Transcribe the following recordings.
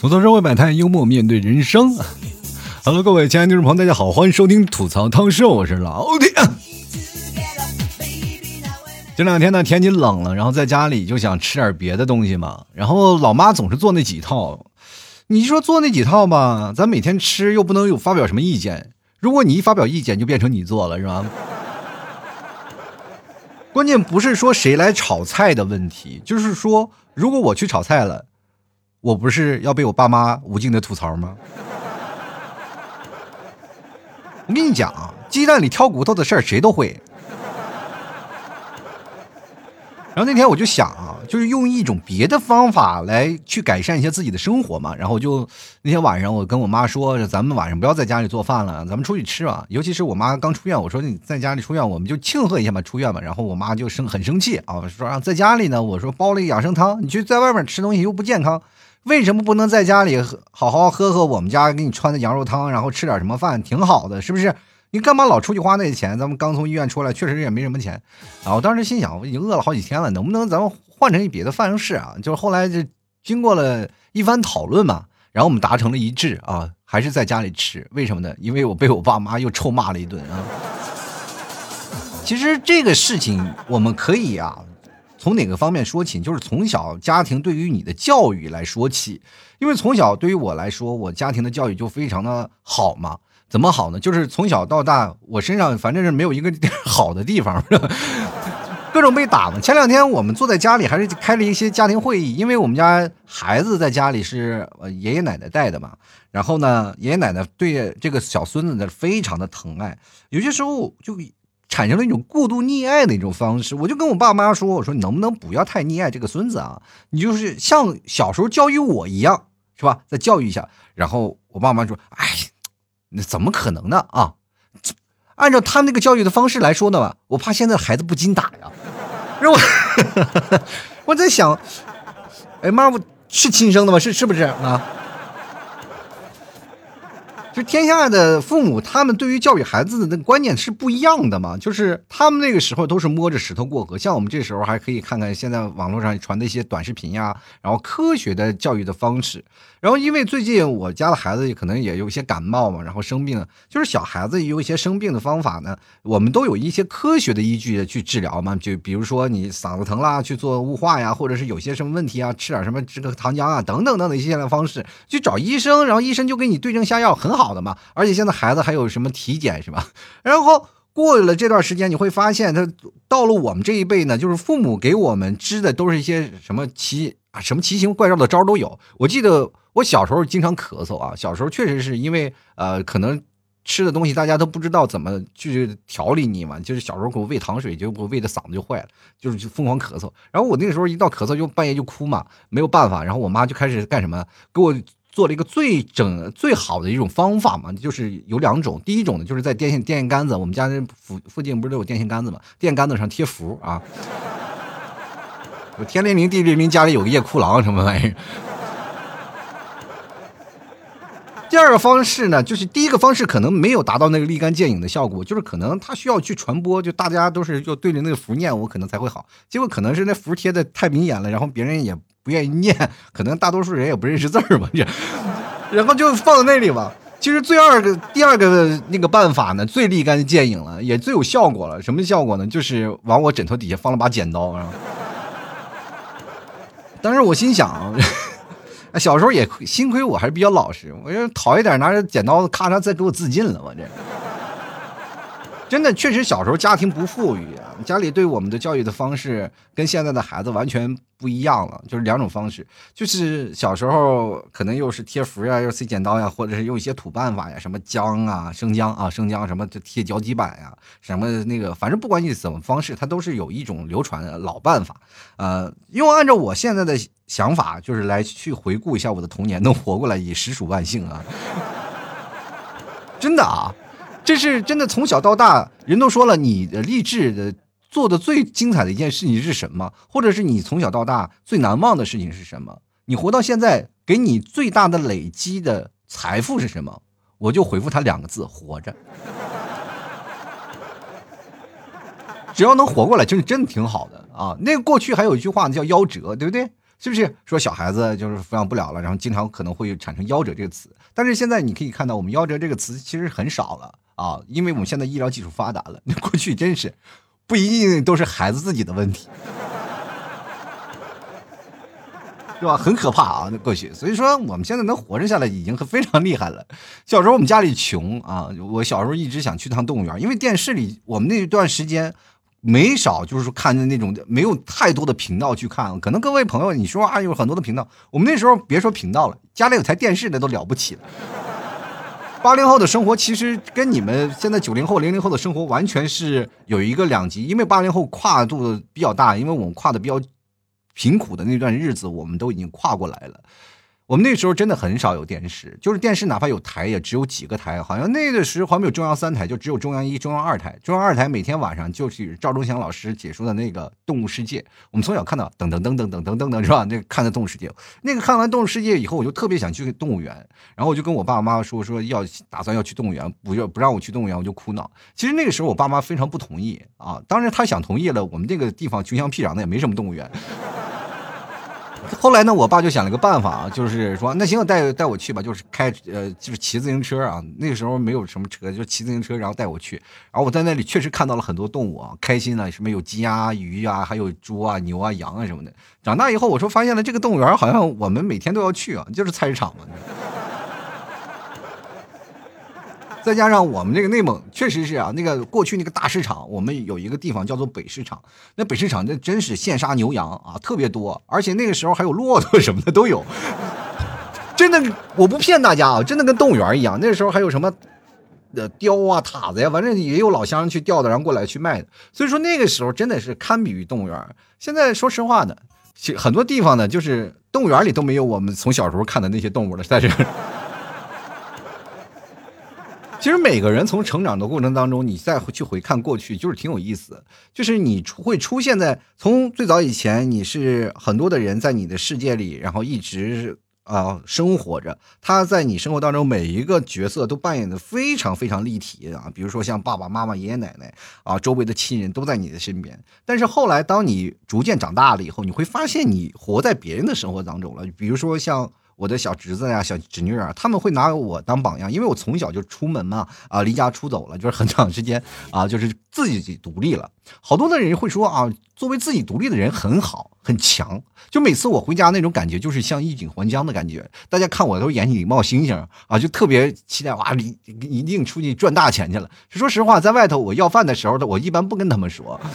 吐槽社会百态，幽默面对人生。Hello，各位亲爱的听众朋友，大家好，欢迎收听吐槽汤秀，我是老铁。这两天呢，天气冷了，然后在家里就想吃点别的东西嘛。然后老妈总是做那几套，你说做那几套吧，咱每天吃又不能有发表什么意见。如果你一发表意见，就变成你做了，是吧？关键不是说谁来炒菜的问题，就是说，如果我去炒菜了。我不是要被我爸妈无尽的吐槽吗？我跟你讲啊，鸡蛋里挑骨头的事儿谁都会。然后那天我就想啊，就是用一种别的方法来去改善一下自己的生活嘛。然后就那天晚上我跟我妈说，咱们晚上不要在家里做饭了，咱们出去吃吧。尤其是我妈刚出院，我说你在家里出院，我们就庆贺一下嘛，出院嘛。然后我妈就生很生气啊，说啊在家里呢，我说煲了一个养生汤，你去在外面吃东西又不健康。为什么不能在家里好好喝喝我们家给你穿的羊肉汤，然后吃点什么饭，挺好的，是不是？你干嘛老出去花那些钱？咱们刚从医院出来，确实也没什么钱。啊，我当时心想，我已经饿了好几天了，能不能咱们换成别的方式啊？就是后来就经过了一番讨论嘛，然后我们达成了一致啊，还是在家里吃。为什么呢？因为我被我爸妈又臭骂了一顿啊。其实这个事情我们可以啊。从哪个方面说起？就是从小家庭对于你的教育来说起，因为从小对于我来说，我家庭的教育就非常的好嘛。怎么好呢？就是从小到大，我身上反正是没有一个好的地方，各种被打嘛。前两天我们坐在家里，还是开了一些家庭会议，因为我们家孩子在家里是爷爷奶奶带的嘛。然后呢，爷爷奶奶对这个小孙子呢非常的疼爱，有些时候就。产生了一种过度溺爱的一种方式，我就跟我爸妈说：“我说你能不能不要太溺爱这个孙子啊？你就是像小时候教育我一样，是吧？再教育一下。”然后我爸妈说：“哎，那怎么可能呢？啊，按照他那个教育的方式来说呢，我怕现在孩子不禁打呀。”如 果我在想：“哎妈，我是亲生的吗？是是不是啊？”就天下的父母，他们对于教育孩子的那个观念是不一样的嘛？就是他们那个时候都是摸着石头过河，像我们这时候还可以看看现在网络上传的一些短视频呀，然后科学的教育的方式。然后因为最近我家的孩子可能也有一些感冒嘛，然后生病，就是小孩子有一些生病的方法呢，我们都有一些科学的依据去治疗嘛。就比如说你嗓子疼啦，去做雾化呀，或者是有些什么问题啊，吃点什么这个糖浆啊等等等等一些的方式去找医生，然后医生就给你对症下药，很好。好的嘛，而且现在孩子还有什么体检是吧？然后过了这段时间，你会发现，他到了我们这一辈呢，就是父母给我们支的都是一些什么奇啊，什么奇形怪状的招都有。我记得我小时候经常咳嗽啊，小时候确实是因为呃，可能吃的东西大家都不知道怎么去调理你嘛，就是小时候给我喂糖水，结果喂的嗓子就坏了，就是疯狂咳嗽。然后我那个时候一到咳嗽就半夜就哭嘛，没有办法，然后我妈就开始干什么，给我。做了一个最整最好的一种方法嘛，就是有两种。第一种呢，就是在电线电线杆子，我们家那附附近不是都有电线杆子嘛，电线杆子上贴符啊。天灵灵地灵灵，家里有个夜哭郎什么玩意儿。第二个方式呢，就是第一个方式可能没有达到那个立竿见影的效果，就是可能它需要去传播，就大家都是就对着那个符念，我可能才会好。结果可能是那符贴的太明显了，然后别人也不愿意念，可能大多数人也不认识字儿吧，这，然后就放在那里吧。其实最二个第二个那个办法呢，最立竿见影了，也最有效果了。什么效果呢？就是往我枕头底下放了把剪刀。当时我心想。小时候也幸亏我还是比较老实，我就讨一点，拿着剪刀咔嚓再给我自尽了，我这。真的，确实小时候家庭不富裕啊，家里对我们的教育的方式跟现在的孩子完全不一样了，就是两种方式，就是小时候可能又是贴符呀，又是塞剪刀呀，或者是用一些土办法呀，什么姜啊、生姜啊、生姜什么就贴脚底板呀，什么那个，反正不管你怎么方式，它都是有一种流传的老办法。呃，因为按照我现在的想法，就是来去回顾一下我的童年，能活过来也实属万幸啊，真的啊。这是真的，从小到大，人都说了，你的励志的做的最精彩的一件事情是什么？或者是你从小到大最难忘的事情是什么？你活到现在给你最大的累积的财富是什么？我就回复他两个字：活着。只要能活过来，就是真的挺好的啊。那个过去还有一句话叫夭折，对不对？是不是说小孩子就是抚养不了了，然后经常可能会产生夭折这个词？但是现在你可以看到，我们夭折这个词其实很少了啊，因为我们现在医疗技术发达了。那过去真是不一定都是孩子自己的问题。是吧？很可怕啊！那过去，所以说我们现在能活着下来已经非常厉害了。小时候我们家里穷啊，我小时候一直想去趟动物园，因为电视里我们那段时间没少就是看的那种没有太多的频道去看。可能各位朋友你说啊有很多的频道，我们那时候别说频道了，家里有台电视的都了不起了。八零后的生活其实跟你们现在九零后、零零后的生活完全是有一个两极，因为八零后跨度比较大，因为我们跨的比较。贫苦的那段日子，我们都已经跨过来了。我们那时候真的很少有电视，就是电视哪怕有台，也只有几个台。好像那个时候还没有中央三台，就只有中央一、中央二台。中央二台每天晚上就是赵忠祥老师解说的那个《动物世界》，我们从小看到噔噔噔噔噔噔噔噔，是吧？那个看的《动物世界》，那个看完《动物世界》以后，我就特别想去动物园，然后我就跟我爸爸妈妈说说要打算要去动物园，不要不让我去动物园，我就哭闹。其实那个时候我爸妈非常不同意啊，当然他想同意了，我们这个地方穷乡僻壤的也没什么动物园。后来呢，我爸就想了个办法啊，就是说，那行，带带我去吧，就是开呃，就是骑自行车啊。那个时候没有什么车，就骑自行车，然后带我去。然后我在那里确实看到了很多动物啊，开心啊，什么有鸡鸭、鱼啊，还有猪啊、牛啊、羊啊什么的。长大以后，我说发现了这个动物园好像我们每天都要去啊，就是菜市场嘛。再加上我们这个内蒙确实是啊，那个过去那个大市场，我们有一个地方叫做北市场。那北市场那真是现杀牛羊啊，特别多，而且那个时候还有骆驼什么的都有。真的，我不骗大家啊，真的跟动物园一样。那时候还有什么呃雕啊、塔子呀，反正也有老乡去钓的，然后过来去卖的。所以说那个时候真的是堪比于动物园。现在说实话呢，其很多地方呢，就是动物园里都没有我们从小时候看的那些动物了，在这。其实每个人从成长的过程当中，你再去回看过去，就是挺有意思。就是你会出现在从最早以前，你是很多的人在你的世界里，然后一直啊生活着。他在你生活当中每一个角色都扮演的非常非常立体啊。比如说像爸爸妈妈、爷爷奶奶啊，周围的亲人都在你的身边。但是后来当你逐渐长大了以后，你会发现你活在别人的生活当中了。比如说像。我的小侄子呀、小侄女啊，他们会拿我当榜样，因为我从小就出门嘛，啊，离家出走了，就是很长时间啊，就是自己独立了。好多的人会说啊，作为自己独立的人很好很强，就每次我回家那种感觉，就是像衣锦还乡的感觉。大家看我都眼睛里冒星星啊，就特别期待哇，一一定出去赚大钱去了。说实话，在外头我要饭的时候，我一般不跟他们说。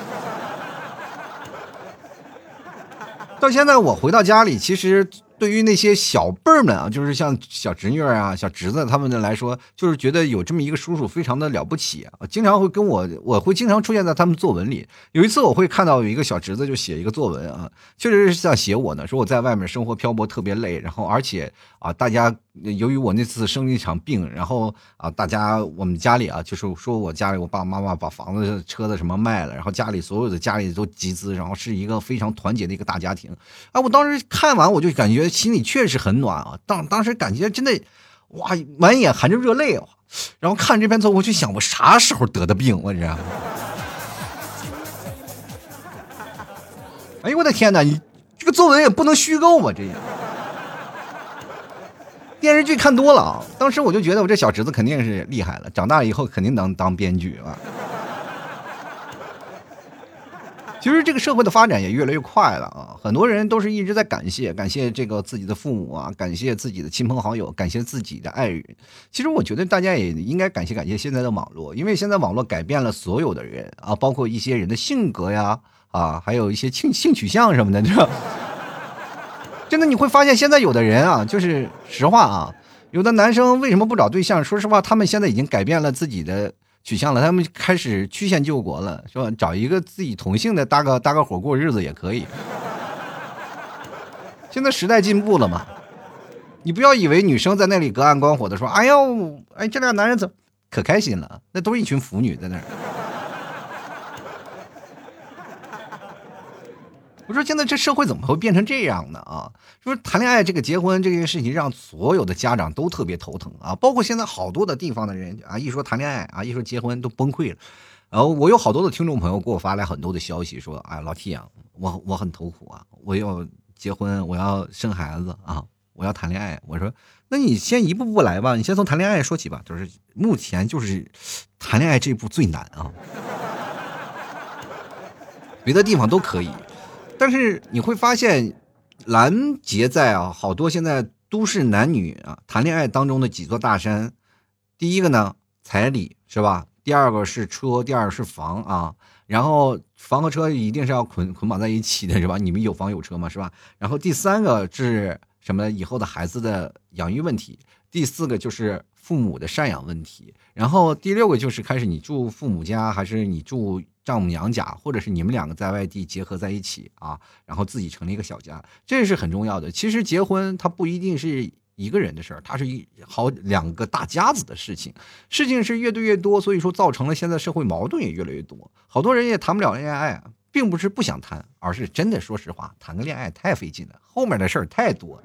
到现在我回到家里，其实。对于那些小辈儿们啊，就是像小侄女儿啊、小侄子他们的来说，就是觉得有这么一个叔叔非常的了不起啊，经常会跟我，我会经常出现在他们作文里。有一次我会看到有一个小侄子就写一个作文啊，确实是像写我呢，说我在外面生活漂泊特别累，然后而且啊，大家由于我那次生了一场病，然后啊，大家我们家里啊，就是说我家里我爸爸妈妈把房子、车子什么卖了，然后家里所有的家里都集资，然后是一个非常团结的一个大家庭。啊，我当时看完我就感觉。心里确实很暖啊，当当时感觉真的，哇，满眼含着热泪啊。然后看这篇作文，我就想，我啥时候得的病？我这，哎呦我的天哪！你这个作文也不能虚构啊，这样。电视剧看多了啊，当时我就觉得我这小侄子肯定是厉害了，长大以后肯定能当编剧啊。其实这个社会的发展也越来越快了啊，很多人都是一直在感谢感谢这个自己的父母啊，感谢自己的亲朋好友，感谢自己的爱人。其实我觉得大家也应该感谢感谢现在的网络，因为现在网络改变了所有的人啊，包括一些人的性格呀啊，还有一些性性取向什么的，真的你会发现现在有的人啊，就是实话啊，有的男生为什么不找对象？说实话，他们现在已经改变了自己的。取向了，他们开始曲线救国了，是吧？找一个自己同性的搭个搭个伙过日子也可以。现在时代进步了嘛，你不要以为女生在那里隔岸观火的说：“哎呦，哎，这俩男人怎么可开心了？”那都是一群腐女在那儿。我说现在这社会怎么会变成这样呢？啊，说谈恋爱这个结婚这件事情，让所有的家长都特别头疼啊，包括现在好多的地方的人啊，一说谈恋爱啊，一说结婚都崩溃了。然后我有好多的听众朋友给我发来很多的消息，说，哎，老 T 啊，我我很头苦啊，我要结婚，我要生孩子啊，我要谈恋爱。我说，那你先一步步来吧，你先从谈恋爱说起吧。就是目前就是谈恋爱这一步最难啊，别的地方都可以，但是你会发现拦截在啊，好多现在都市男女啊谈恋爱当中的几座大山。第一个呢，彩礼是吧？第二个是车，第二个是房啊，然后房和车一定是要捆捆绑在一起的，是吧？你们有房有车嘛，是吧？然后第三个是什么？以后的孩子的养育问题。第四个就是父母的赡养问题。然后第六个就是开始你住父母家，还是你住丈母娘家，或者是你们两个在外地结合在一起啊，然后自己成立一个小家，这是很重要的。其实结婚它不一定是。一个人的事儿，它是一好两个大家子的事情，事情是越对越多，所以说造成了现在社会矛盾也越来越多，好多人也谈不了恋爱，并不是不想谈，而是真的说实话，谈个恋爱太费劲了，后面的事儿太多。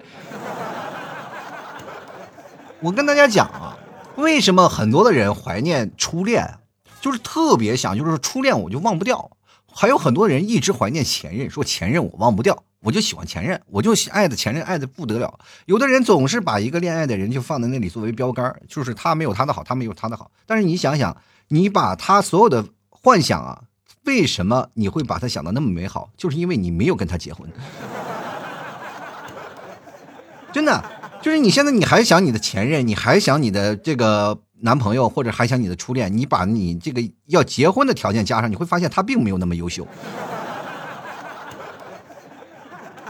我跟大家讲啊，为什么很多的人怀念初恋，就是特别想，就是初恋我就忘不掉，还有很多人一直怀念前任，说前任我忘不掉。我就喜欢前任，我就爱的前任爱的不得了。有的人总是把一个恋爱的人就放在那里作为标杆，就是他没有他的好，他没有他的好。但是你想想，你把他所有的幻想啊，为什么你会把他想的那么美好？就是因为你没有跟他结婚。真的，就是你现在你还想你的前任，你还想你的这个男朋友，或者还想你的初恋，你把你这个要结婚的条件加上，你会发现他并没有那么优秀。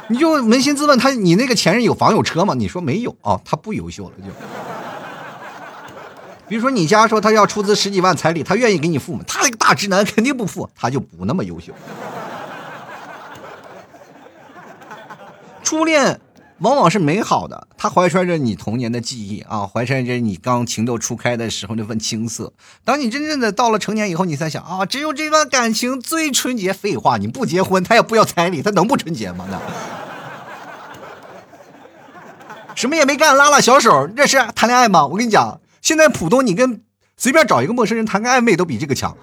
你就扪心自问，他你那个前任有房有车吗？你说没有啊，他不优秀了就。比如说你家说他要出资十几万彩礼，他愿意给你付吗？他那个大直男肯定不付，他就不那么优秀。初恋往往是美好的，他怀揣着你童年的记忆啊，怀揣着你刚情窦初开的时候那份青涩。当你真正的到了成年以后，你才想啊，只有这段感情最纯洁。废话，你不结婚，他也不要彩礼，他能不纯洁吗？那。什么也没干，拉拉小手，这是谈恋爱吗？我跟你讲，现在浦东你跟随便找一个陌生人谈个暧昧都比这个强。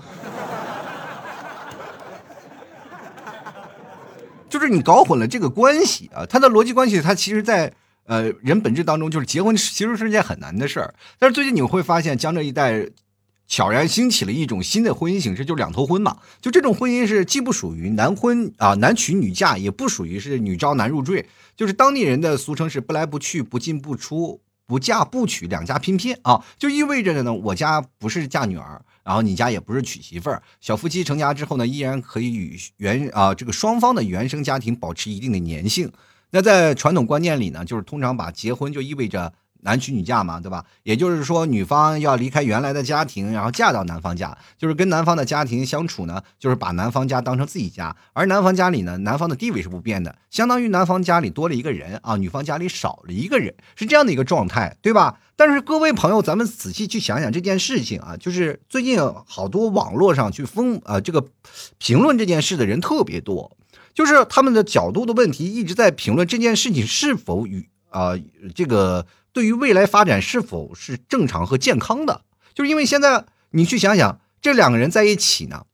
就是你搞混了这个关系啊，它的逻辑关系，它其实，在呃人本质当中，就是结婚其实是件很难的事儿。但是最近你会发现，江浙一带悄然兴起了一种新的婚姻形式，就是两头婚嘛。就这种婚姻是既不属于男婚啊男娶女嫁，也不属于是女招男入赘。就是当地人的俗称是不来不去不进不出不嫁不娶两家拼拼啊，就意味着呢，我家不是嫁女儿，然后你家也不是娶媳妇儿，小夫妻成家之后呢，依然可以与原啊这个双方的原生家庭保持一定的粘性。那在传统观念里呢，就是通常把结婚就意味着。男娶女嫁嘛，对吧？也就是说，女方要离开原来的家庭，然后嫁到男方家，就是跟男方的家庭相处呢，就是把男方家当成自己家。而男方家里呢，男方的地位是不变的，相当于男方家里多了一个人啊，女方家里少了一个人，是这样的一个状态，对吧？但是各位朋友，咱们仔细去想想这件事情啊，就是最近好多网络上去封啊这个评论这件事的人特别多，就是他们的角度的问题一直在评论这件事情是否与啊这个。对于未来发展是否是正常和健康的，就是因为现在你去想想，这两个人在一起呢，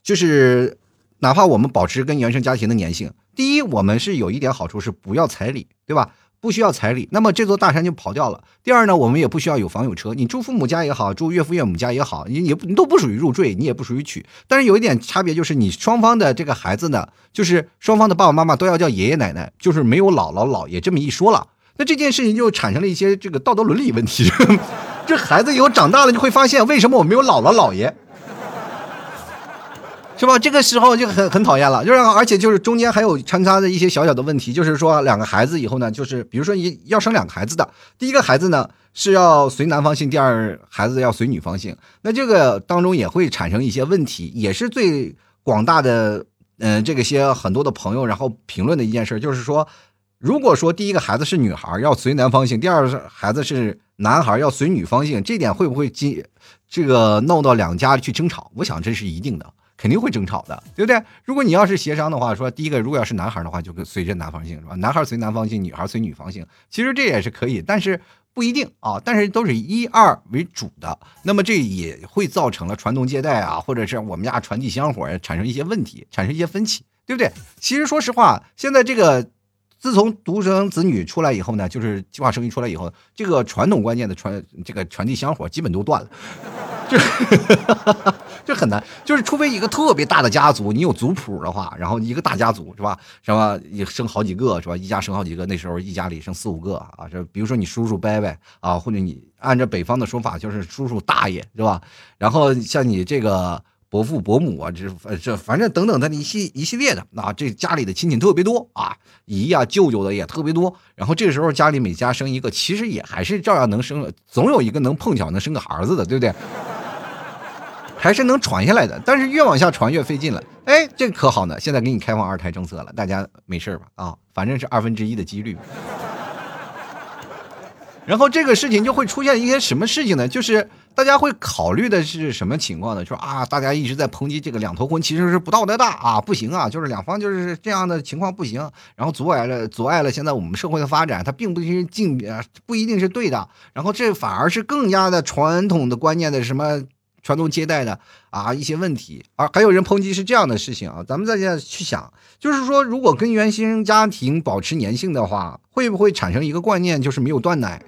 就是哪怕我们保持跟原生家庭的粘性，第一，我们是有一点好处是不要彩礼，对吧？不需要彩礼，那么这座大山就跑掉了。第二呢，我们也不需要有房有车，你住父母家也好，住岳父岳母家也好，你也你都不属于入赘，你也不属于娶。但是有一点差别就是，你双方的这个孩子呢，就是双方的爸爸妈妈都要叫爷爷奶奶，就是没有姥姥姥爷这么一说了。那这件事情就产生了一些这个道德伦理问题。这孩子以后长大了就会发现，为什么我没有姥姥姥爷，是吧？这个时候就很很讨厌了。就是而且就是中间还有穿插的一些小小的问题，就是说两个孩子以后呢，就是比如说你要生两个孩子的，第一个孩子呢是要随男方姓，第二孩子要随女方姓。那这个当中也会产生一些问题，也是最广大的嗯这个些很多的朋友然后评论的一件事，就是说。如果说第一个孩子是女孩，要随男方姓；第二个孩子是男孩，要随女方姓，这点会不会进这个闹到两家去争吵？我想这是一定的，肯定会争吵的，对不对？如果你要是协商的话，说第一个，如果要是男孩的话，就随着男方姓是吧？男孩随男方姓，女孩随女方姓，其实这也是可以，但是不一定啊。但是都是一二为主的，那么这也会造成了传宗接代啊，或者是我们家传递香火产生一些问题，产生一些分歧，对不对？其实说实话，现在这个。自从独生子女出来以后呢，就是计划生育出来以后，这个传统观念的传这个传递香火基本都断了，就 就很难，就是除非一个特别大的家族，你有族谱的话，然后一个大家族是吧？什么也生好几个是吧？一家生好几个，那时候一家里生四五个啊，这比如说你叔叔伯伯啊，或者你按照北方的说法就是叔叔大爷是吧？然后像你这个。伯父伯母啊，这这反正等等的一系一系列的，那这家里的亲戚特别多啊，姨啊舅舅的也特别多。然后这个时候家里每家生一个，其实也还是照样能生，总有一个能碰巧能生个儿子的，对不对？还是能传下来的。但是越往下传越费劲了。哎，这可好呢，现在给你开放二胎政策了，大家没事吧？啊，反正是二分之一的几率。然后这个事情就会出现一些什么事情呢？就是。大家会考虑的是什么情况呢？说啊，大家一直在抨击这个两头婚，其实是不道德的啊，不行啊，就是两方就是这样的情况不行，然后阻碍了阻碍了现在我们社会的发展，它并不是进呃不一定是对的，然后这反而是更加的传统的观念的什么传宗接代的啊一些问题，而还有人抨击是这样的事情啊，咱们再家去想，就是说如果跟原生家庭保持粘性的话，会不会产生一个观念，就是没有断奶，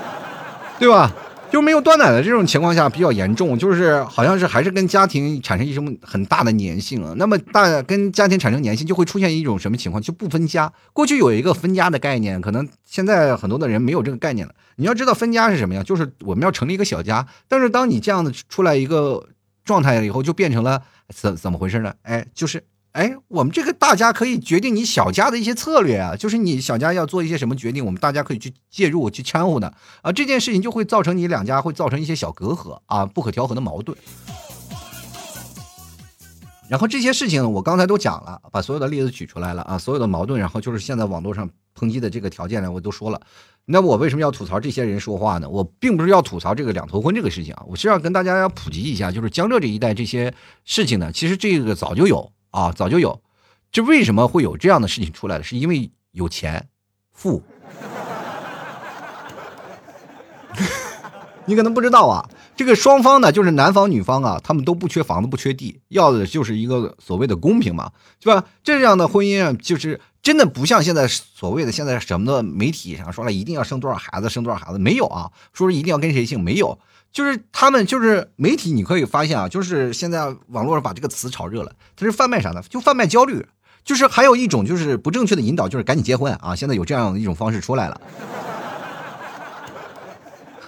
对吧？就没有断奶的这种情况下比较严重，就是好像是还是跟家庭产生一种很大的粘性啊。那么大跟家庭产生粘性，就会出现一种什么情况？就不分家。过去有一个分家的概念，可能现在很多的人没有这个概念了。你要知道分家是什么呀？就是我们要成立一个小家。但是当你这样的出来一个状态了以后，就变成了怎怎么回事呢？哎，就是。哎，我们这个大家可以决定你小家的一些策略啊，就是你小家要做一些什么决定，我们大家可以去介入、去掺和的啊，这件事情就会造成你两家会造成一些小隔阂啊，不可调和的矛盾。然后这些事情我刚才都讲了，把所有的例子举出来了啊，所有的矛盾，然后就是现在网络上抨击的这个条件呢，我都说了。那我为什么要吐槽这些人说话呢？我并不是要吐槽这个两头婚这个事情啊，我是要跟大家要普及一下，就是江浙这一带这些事情呢，其实这个早就有。啊，早就有，这为什么会有这样的事情出来的？是因为有钱，富。你可能不知道啊，这个双方呢，就是男方女方啊，他们都不缺房子，不缺地，要的就是一个所谓的公平嘛，是吧？这样的婚姻啊，就是真的不像现在所谓的现在什么的媒体上说了，一定要生多少孩子，生多少孩子，没有啊，说是一定要跟谁姓，没有。就是他们，就是媒体，你可以发现啊，就是现在网络上把这个词炒热了，它是贩卖啥呢？就贩卖焦虑，就是还有一种就是不正确的引导，就是赶紧结婚啊！现在有这样一种方式出来了，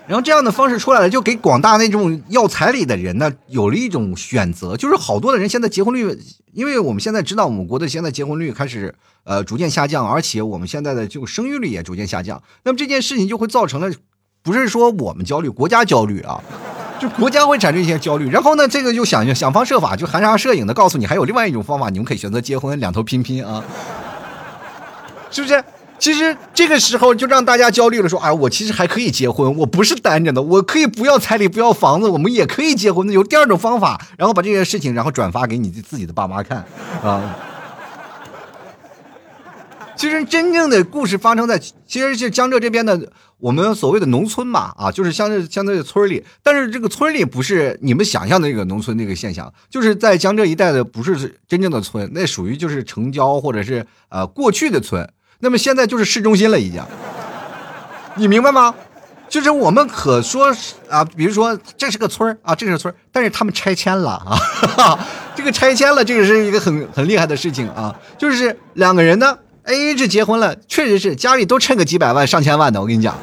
然后这样的方式出来了，就给广大那种要彩礼的人呢，有了一种选择，就是好多的人现在结婚率，因为我们现在知道我们国的现在结婚率开始呃逐渐下降，而且我们现在的就生育率也逐渐下降，那么这件事情就会造成了。不是说我们焦虑，国家焦虑啊，就国家会产生一些焦虑。然后呢，这个就想想方设法，就含沙射影的告诉你，还有另外一种方法，你们可以选择结婚，两头拼拼啊，是不是？其实这个时候就让大家焦虑了，说，哎，我其实还可以结婚，我不是单着的，我可以不要彩礼，不要房子，我们也可以结婚。有第二种方法，然后把这些事情，然后转发给你自己的爸妈看啊。其实真正的故事发生在，其实是江浙这边的。我们所谓的农村嘛，啊，就是相对相对的村里，但是这个村里不是你们想象的那个农村那个现象，就是在江浙一带的不是真正的村，那属于就是城郊或者是呃过去的村，那么现在就是市中心了已经，你明白吗？就是我们可说啊，比如说这是个村啊，这是村但是他们拆迁了啊哈哈，这个拆迁了，这个是一个很很厉害的事情啊，就是两个人呢。A A 制结婚了，确实是家里都趁个几百万、上千万的。我跟你讲，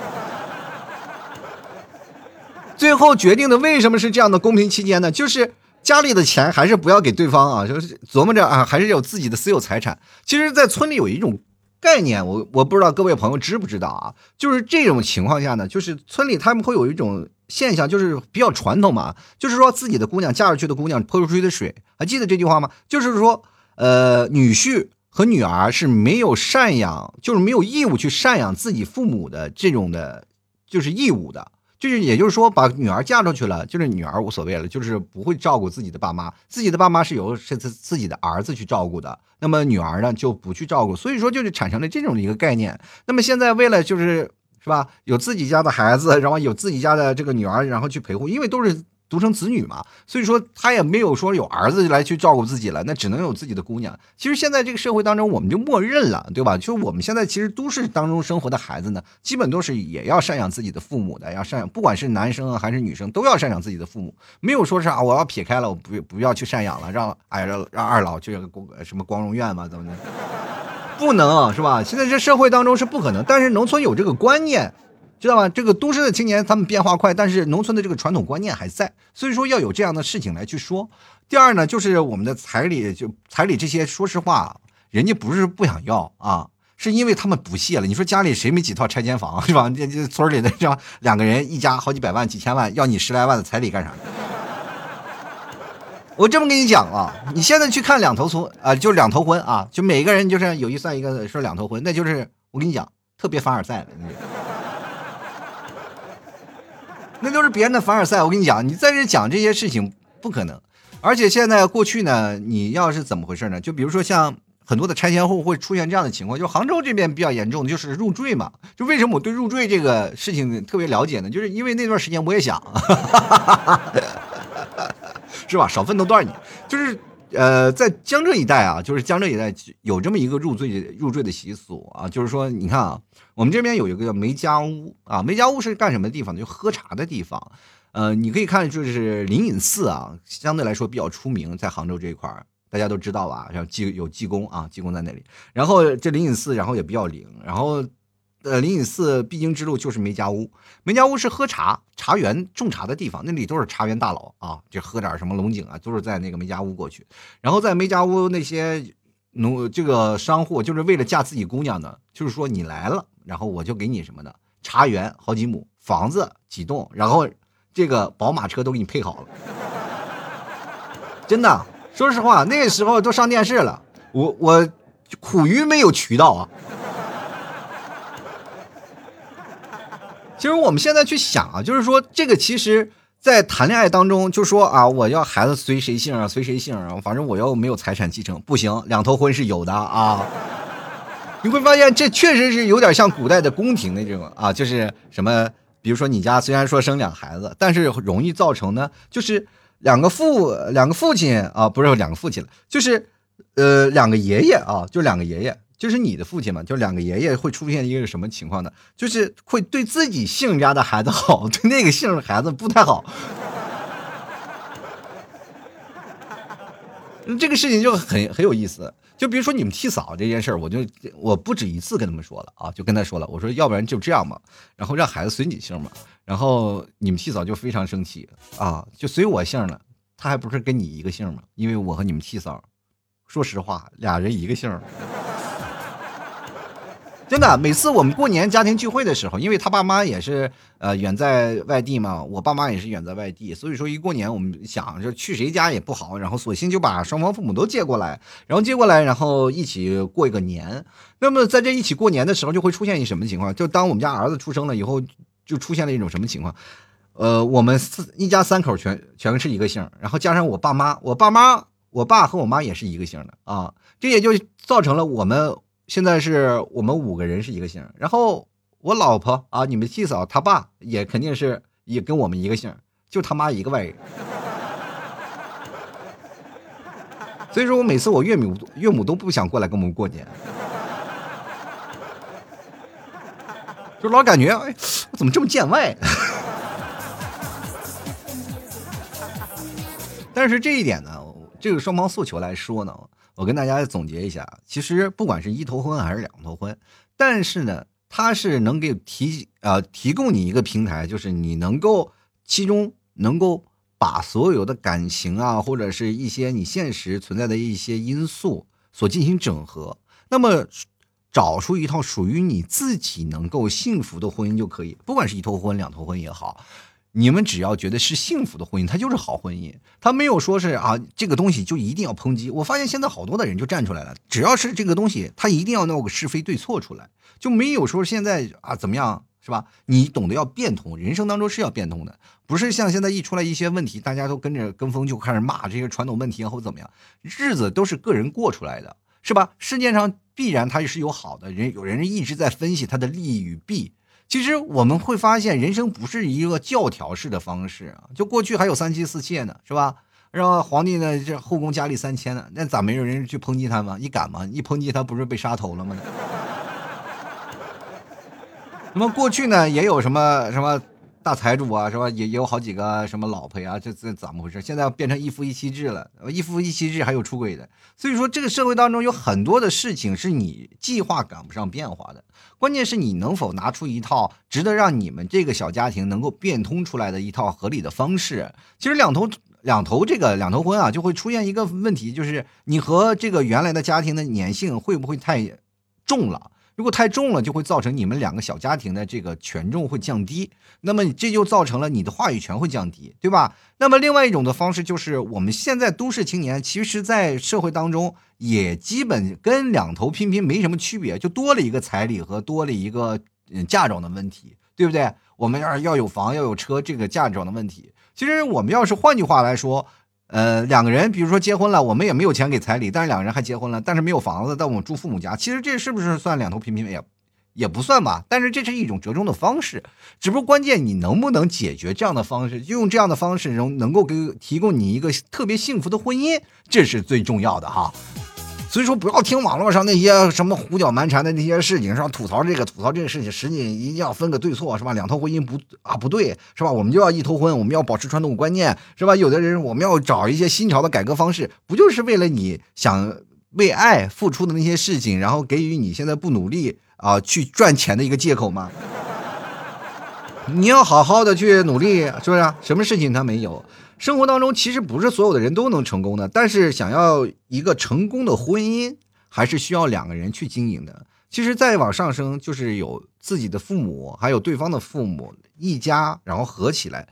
最后决定的为什么是这样的公平期间呢？就是家里的钱还是不要给对方啊，就是琢磨着啊，还是有自己的私有财产。其实，在村里有一种概念，我我不知道各位朋友知不知道啊？就是这种情况下呢，就是村里他们会有一种现象，就是比较传统嘛，就是说自己的姑娘嫁出去的姑娘泼出去的水，还记得这句话吗？就是说，呃，女婿。和女儿是没有赡养，就是没有义务去赡养自己父母的这种的，就是义务的。就是也就是说，把女儿嫁出去了，就是女儿无所谓了，就是不会照顾自己的爸妈，自己的爸妈是由是自自己的儿子去照顾的，那么女儿呢就不去照顾，所以说就是产生了这种的一个概念。那么现在为了就是是吧，有自己家的孩子，然后有自己家的这个女儿，然后去陪护，因为都是。独生子女嘛，所以说他也没有说有儿子来去照顾自己了，那只能有自己的姑娘。其实现在这个社会当中，我们就默认了，对吧？就我们现在其实都市当中生活的孩子呢，基本都是也要赡养自己的父母的，要赡养，不管是男生啊还是女生，都要赡养自己的父母，没有说是啊，我要撇开了，我不不要去赡养了，让哎让让二老去什么光荣院嘛，怎么的？不能是吧？现在这社会当中是不可能，但是农村有这个观念。知道吗？这个都市的青年他们变化快，但是农村的这个传统观念还在，所以说要有这样的事情来去说。第二呢，就是我们的彩礼，就彩礼这些，说实话，人家不是不想要啊，是因为他们不屑了。你说家里谁没几套拆迁房是吧？这这村里的是吧两个人一家好几百万、几千万，要你十来万的彩礼干啥？我这么跟你讲啊，你现在去看两头村啊，就两头婚啊，就每个人就是有一算一个说两头婚，那就是我跟你讲，特别凡尔赛了。那那都是别人的凡尔赛，我跟你讲，你在这讲这些事情不可能。而且现在过去呢，你要是怎么回事呢？就比如说像很多的拆迁户会出现这样的情况，就杭州这边比较严重的就是入赘嘛。就为什么我对入赘这个事情特别了解呢？就是因为那段时间我也想，是吧？少奋斗多少年，就是。呃，在江浙一带啊，就是江浙一带有这么一个入赘入赘的习俗啊，就是说，你看啊，我们这边有一个叫梅家坞啊，梅家坞是干什么地方？就喝茶的地方。呃，你可以看，就是灵隐寺啊，相对来说比较出名，在杭州这一块儿，大家都知道吧？像济有济公啊，济公在那里。然后这灵隐寺，然后也比较灵，然后。呃，灵隐寺必经之路就是梅家坞，梅家坞是喝茶、茶园种茶的地方，那里都是茶园大佬啊，就喝点什么龙井啊，都是在那个梅家坞过去。然后在梅家坞那些农这个商户，就是为了嫁自己姑娘的，就是说你来了，然后我就给你什么的茶园好几亩，房子几栋，然后这个宝马车都给你配好了。真的，说实话，那时候都上电视了，我我苦于没有渠道啊。其实我们现在去想啊，就是说这个其实，在谈恋爱当中，就说啊，我要孩子随谁姓啊，随谁姓啊，反正我要没有财产继承不行，两头婚是有的啊。你会发现这确实是有点像古代的宫廷那种啊，就是什么，比如说你家虽然说生两孩子，但是容易造成呢，就是两个父两个父亲啊，不是两个父亲了，就是呃两个爷爷啊，就两个爷爷。就是你的父亲嘛，就两个爷爷会出现一个什么情况呢？就是会对自己姓家的孩子好，对那个姓的孩子不太好。这个事情就很很有意思。就比如说你们替嫂这件事儿，我就我不止一次跟他们说了啊，就跟他说了，我说要不然就这样吧，然后让孩子随你姓嘛。然后你们替嫂就非常生气啊，就随我姓了，他还不是跟你一个姓吗？因为我和你们替嫂，说实话，俩人一个姓。真的，每次我们过年家庭聚会的时候，因为他爸妈也是呃远在外地嘛，我爸妈也是远在外地，所以说一过年我们想着去谁家也不好，然后索性就把双方父母都接过来，然后接过来，然后一起过一个年。那么在这一起过年的时候，就会出现一什么情况？就当我们家儿子出生了以后，就出现了一种什么情况？呃，我们四一家三口全全是一个姓，然后加上我爸妈，我爸妈，我爸和我妈也是一个姓的啊，这也就造成了我们。现在是我们五个人是一个姓，然后我老婆啊，你们七嫂她爸也肯定是也跟我们一个姓，就他妈一个外人。所以说我每次我岳母岳母都不想过来跟我们过年，就老感觉哎，我怎么这么见外？但是这一点呢，这个双方诉求来说呢。我跟大家总结一下，其实不管是一头婚还是两头婚，但是呢，它是能给提呃提供你一个平台，就是你能够其中能够把所有的感情啊，或者是一些你现实存在的一些因素所进行整合，那么找出一套属于你自己能够幸福的婚姻就可以，不管是一头婚两头婚也好。你们只要觉得是幸福的婚姻，它就是好婚姻。他没有说是啊，这个东西就一定要抨击。我发现现在好多的人就站出来了，只要是这个东西，他一定要闹个是非对错出来，就没有说现在啊怎么样是吧？你懂得要变通，人生当中是要变通的，不是像现在一出来一些问题，大家都跟着跟风就开始骂这些传统问题或怎么样，日子都是个人过出来的，是吧？世界上必然它是有好的人，有人一直在分析它的利与弊。其实我们会发现，人生不是一个教条式的方式啊。就过去还有三妻四妾呢，是吧？然后皇帝呢这后宫佳丽三千呢，那咋没有人去抨击他吗？你敢吗？一抨击他不是被杀头了吗？那么过去呢也有什么什么大财主啊，是吧？也也有好几个什么老婆呀，这这怎么回事？现在变成一夫一妻制了，一夫一妻制还有出轨的。所以说这个社会当中有很多的事情是你计划赶不上变化的。关键是你能否拿出一套值得让你们这个小家庭能够变通出来的一套合理的方式。其实两头两头这个两头婚啊，就会出现一个问题，就是你和这个原来的家庭的粘性会不会太重了？如果太重了，就会造成你们两个小家庭的这个权重会降低，那么这就造成了你的话语权会降低，对吧？那么另外一种的方式就是，我们现在都市青年，其实，在社会当中也基本跟两头拼拼没什么区别，就多了一个彩礼和多了一个嫁妆的问题，对不对？我们要要有房要有车，这个嫁妆的问题，其实我们要是换句话来说。呃，两个人，比如说结婚了，我们也没有钱给彩礼，但是两个人还结婚了，但是没有房子，但我们住父母家，其实这是不是算两头平平也也不算吧？但是这是一种折中的方式，只不过关键你能不能解决这样的方式，用这样的方式能能够给提供你一个特别幸福的婚姻，这是最重要的哈。所以说，不要听网络上那些什么胡搅蛮缠的那些事情，是吧？吐槽这个，吐槽这个事情，实际一定要分个对错，是吧？两头婚姻不啊不对，是吧？我们就要一头婚，我们要保持传统观念，是吧？有的人我们要找一些新潮的改革方式，不就是为了你想为爱付出的那些事情，然后给予你现在不努力啊去赚钱的一个借口吗？你要好好的去努力，是不是？什么事情他没有？生活当中其实不是所有的人都能成功的，但是想要一个成功的婚姻，还是需要两个人去经营的。其实再往上升，就是有自己的父母，还有对方的父母，一家然后合起来。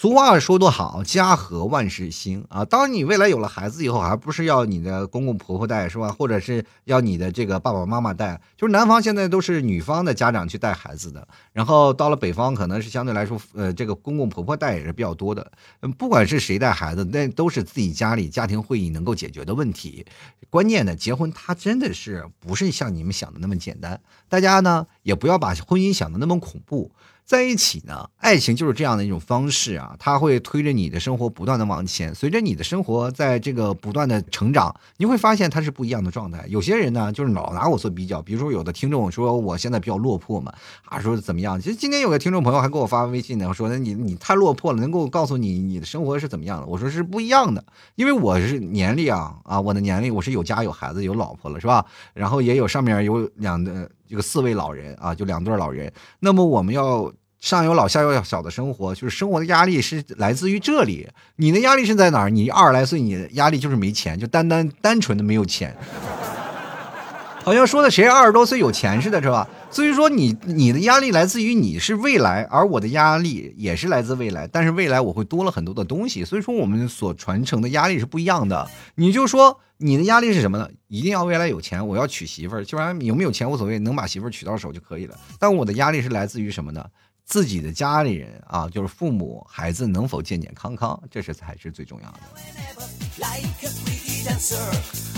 俗话说得好，家和万事兴啊！当你未来有了孩子以后，还不是要你的公公婆婆带是吧？或者是要你的这个爸爸妈妈带？就是南方现在都是女方的家长去带孩子的，然后到了北方，可能是相对来说，呃，这个公公婆婆带也是比较多的。嗯，不管是谁带孩子，那都是自己家里家庭会议能够解决的问题。关键的结婚，它真的是不是像你们想的那么简单？大家呢，也不要把婚姻想的那么恐怖。在一起呢，爱情就是这样的一种方式啊，它会推着你的生活不断的往前。随着你的生活在这个不断的成长，你会发现它是不一样的状态。有些人呢，就是老拿我做比较，比如说有的听众说我现在比较落魄嘛，啊，说怎么样？其实今天有个听众朋友还给我发微信呢，说你你太落魄了，能够告诉你你的生活是怎么样的？我说是不一样的，因为我是年龄啊啊，我的年龄我是有家有孩子有老婆了是吧？然后也有上面有两的。这个四位老人啊，就两对老人。那么我们要上有老下有小的生活，就是生活的压力是来自于这里。你的压力是在哪儿？你二十来岁，你的压力就是没钱，就单单单纯的没有钱。好像说的谁二十多岁有钱似的，是吧？所以说你你的压力来自于你是未来，而我的压力也是来自未来。但是未来我会多了很多的东西，所以说我们所传承的压力是不一样的。你就说你的压力是什么呢？一定要未来有钱，我要娶媳妇儿，就然有没有钱无所谓，能把媳妇儿娶到手就可以了。但我的压力是来自于什么呢？自己的家里人啊，就是父母、孩子能否健健康康，这是才是最重要的。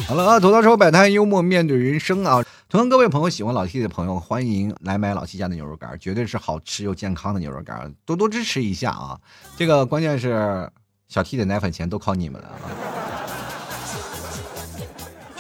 好了啊，吐槽说摆摊，幽默面对人生啊。同样，各位朋友喜欢老 T 的朋友，欢迎来买老 T 家的牛肉干，绝对是好吃又健康的牛肉干，多多支持一下啊。这个关键是小 T 的奶粉钱都靠你们了啊。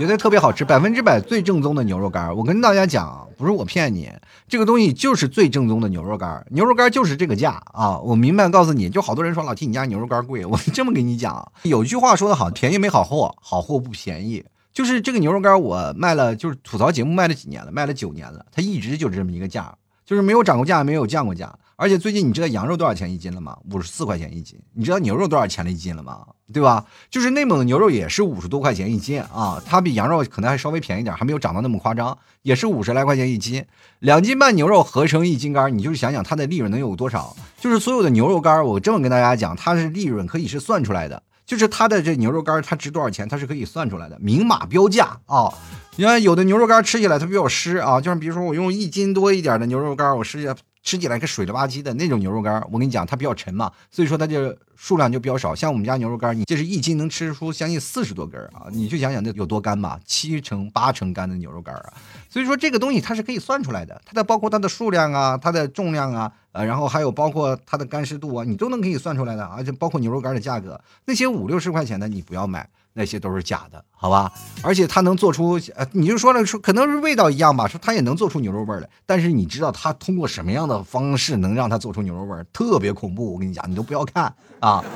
绝对特别好吃，百分之百最正宗的牛肉干。我跟大家讲，不是我骗你，这个东西就是最正宗的牛肉干。牛肉干就是这个价啊！我明白告诉你，就好多人说老提你家牛肉干贵，我这么跟你讲，有句话说的好，便宜没好货，好货不便宜。就是这个牛肉干，我卖了，就是吐槽节目卖了几年了，卖了九年了，它一直就这么一个价，就是没有涨过价，没有降过价。而且最近你知道羊肉多少钱一斤了吗？五十四块钱一斤。你知道牛肉多少钱了一斤了吗？对吧？就是内蒙的牛肉也是五十多块钱一斤啊，它比羊肉可能还稍微便宜点，还没有涨到那么夸张，也是五十来块钱一斤。两斤半牛肉合成一斤干，你就是想想它的利润能有多少？就是所有的牛肉干，我这么跟大家讲，它是利润可以是算出来的。就是它的这牛肉干，它值多少钱，它是可以算出来的，明码标价啊。你看有的牛肉干吃起来它比较湿啊，就像比如说我用一斤多一点的牛肉干，我吃下吃起来跟水了吧唧的那种牛肉干，我跟你讲，它比较沉嘛，所以说它就数量就比较少。像我们家牛肉干，你这是一斤能吃出将近四十多根啊！你去想想那有多干吧，七成八成干的牛肉干啊！所以说这个东西它是可以算出来的，它的包括它的数量啊，它的重量啊，呃，然后还有包括它的干湿度啊，你都能可以算出来的，而且包括牛肉干的价格，那些五六十块钱的你不要买。那些都是假的，好吧？而且它能做出，呃，你就说了，说可能是味道一样吧，说它也能做出牛肉味来。但是你知道它通过什么样的方式能让它做出牛肉味儿？特别恐怖，我跟你讲，你都不要看啊。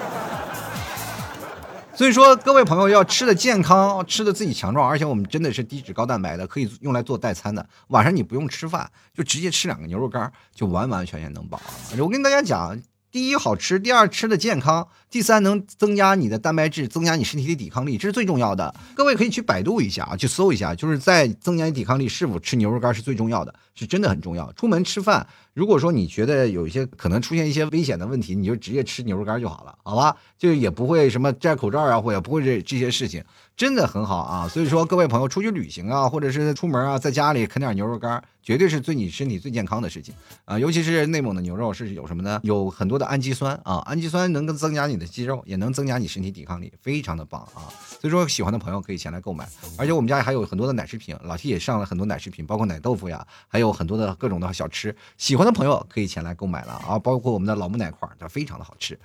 所以说，各位朋友要吃的健康，吃的自己强壮，而且我们真的是低脂高蛋白的，可以用来做代餐的。晚上你不用吃饭，就直接吃两个牛肉干，就完完全全能饱。我跟大家讲。第一好吃，第二吃的健康，第三能增加你的蛋白质，增加你身体的抵抗力，这是最重要的。各位可以去百度一下啊，去搜一下，就是在增加你抵抗力，是否吃牛肉干是最重要的，是真的很重要。出门吃饭，如果说你觉得有一些可能出现一些危险的问题，你就直接吃牛肉干就好了，好吧？就也不会什么摘口罩啊，或者不会这这些事情。真的很好啊，所以说各位朋友出去旅行啊，或者是出门啊，在家里啃点牛肉干，绝对是对你身体最健康的事情啊。尤其是内蒙的牛肉是有什么呢？有很多的氨基酸啊，氨基酸能够增加你的肌肉，也能增加你身体抵抗力，非常的棒啊。所以说喜欢的朋友可以前来购买，而且我们家还有很多的奶制品，老 T 也上了很多奶制品，包括奶豆腐呀，还有很多的各种的小吃，喜欢的朋友可以前来购买了啊。包括我们的老木奶块，它非常的好吃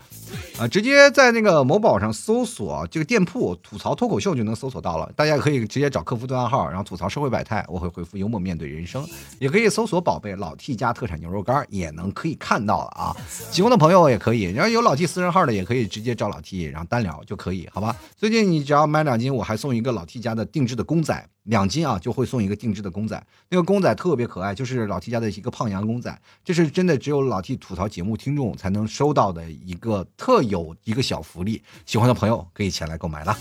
啊。直接在那个某宝上搜索这个店铺吐槽脱口秀。就能搜索到了，大家可以直接找客服对暗号，然后吐槽社会百态，我会回复幽默面对人生，也可以搜索宝贝老 T 家特产牛肉干，也能可以看到了啊。喜欢的朋友也可以，然后有老 T 私人号的也可以直接找老 T，然后单聊就可以，好吧？最近你只要买两斤，我还送一个老 T 家的定制的公仔，两斤啊就会送一个定制的公仔，那个公仔特别可爱，就是老 T 家的一个胖羊公仔，这是真的只有老 T 吐槽节目听众才能收到的一个特有一个小福利，喜欢的朋友可以前来购买了。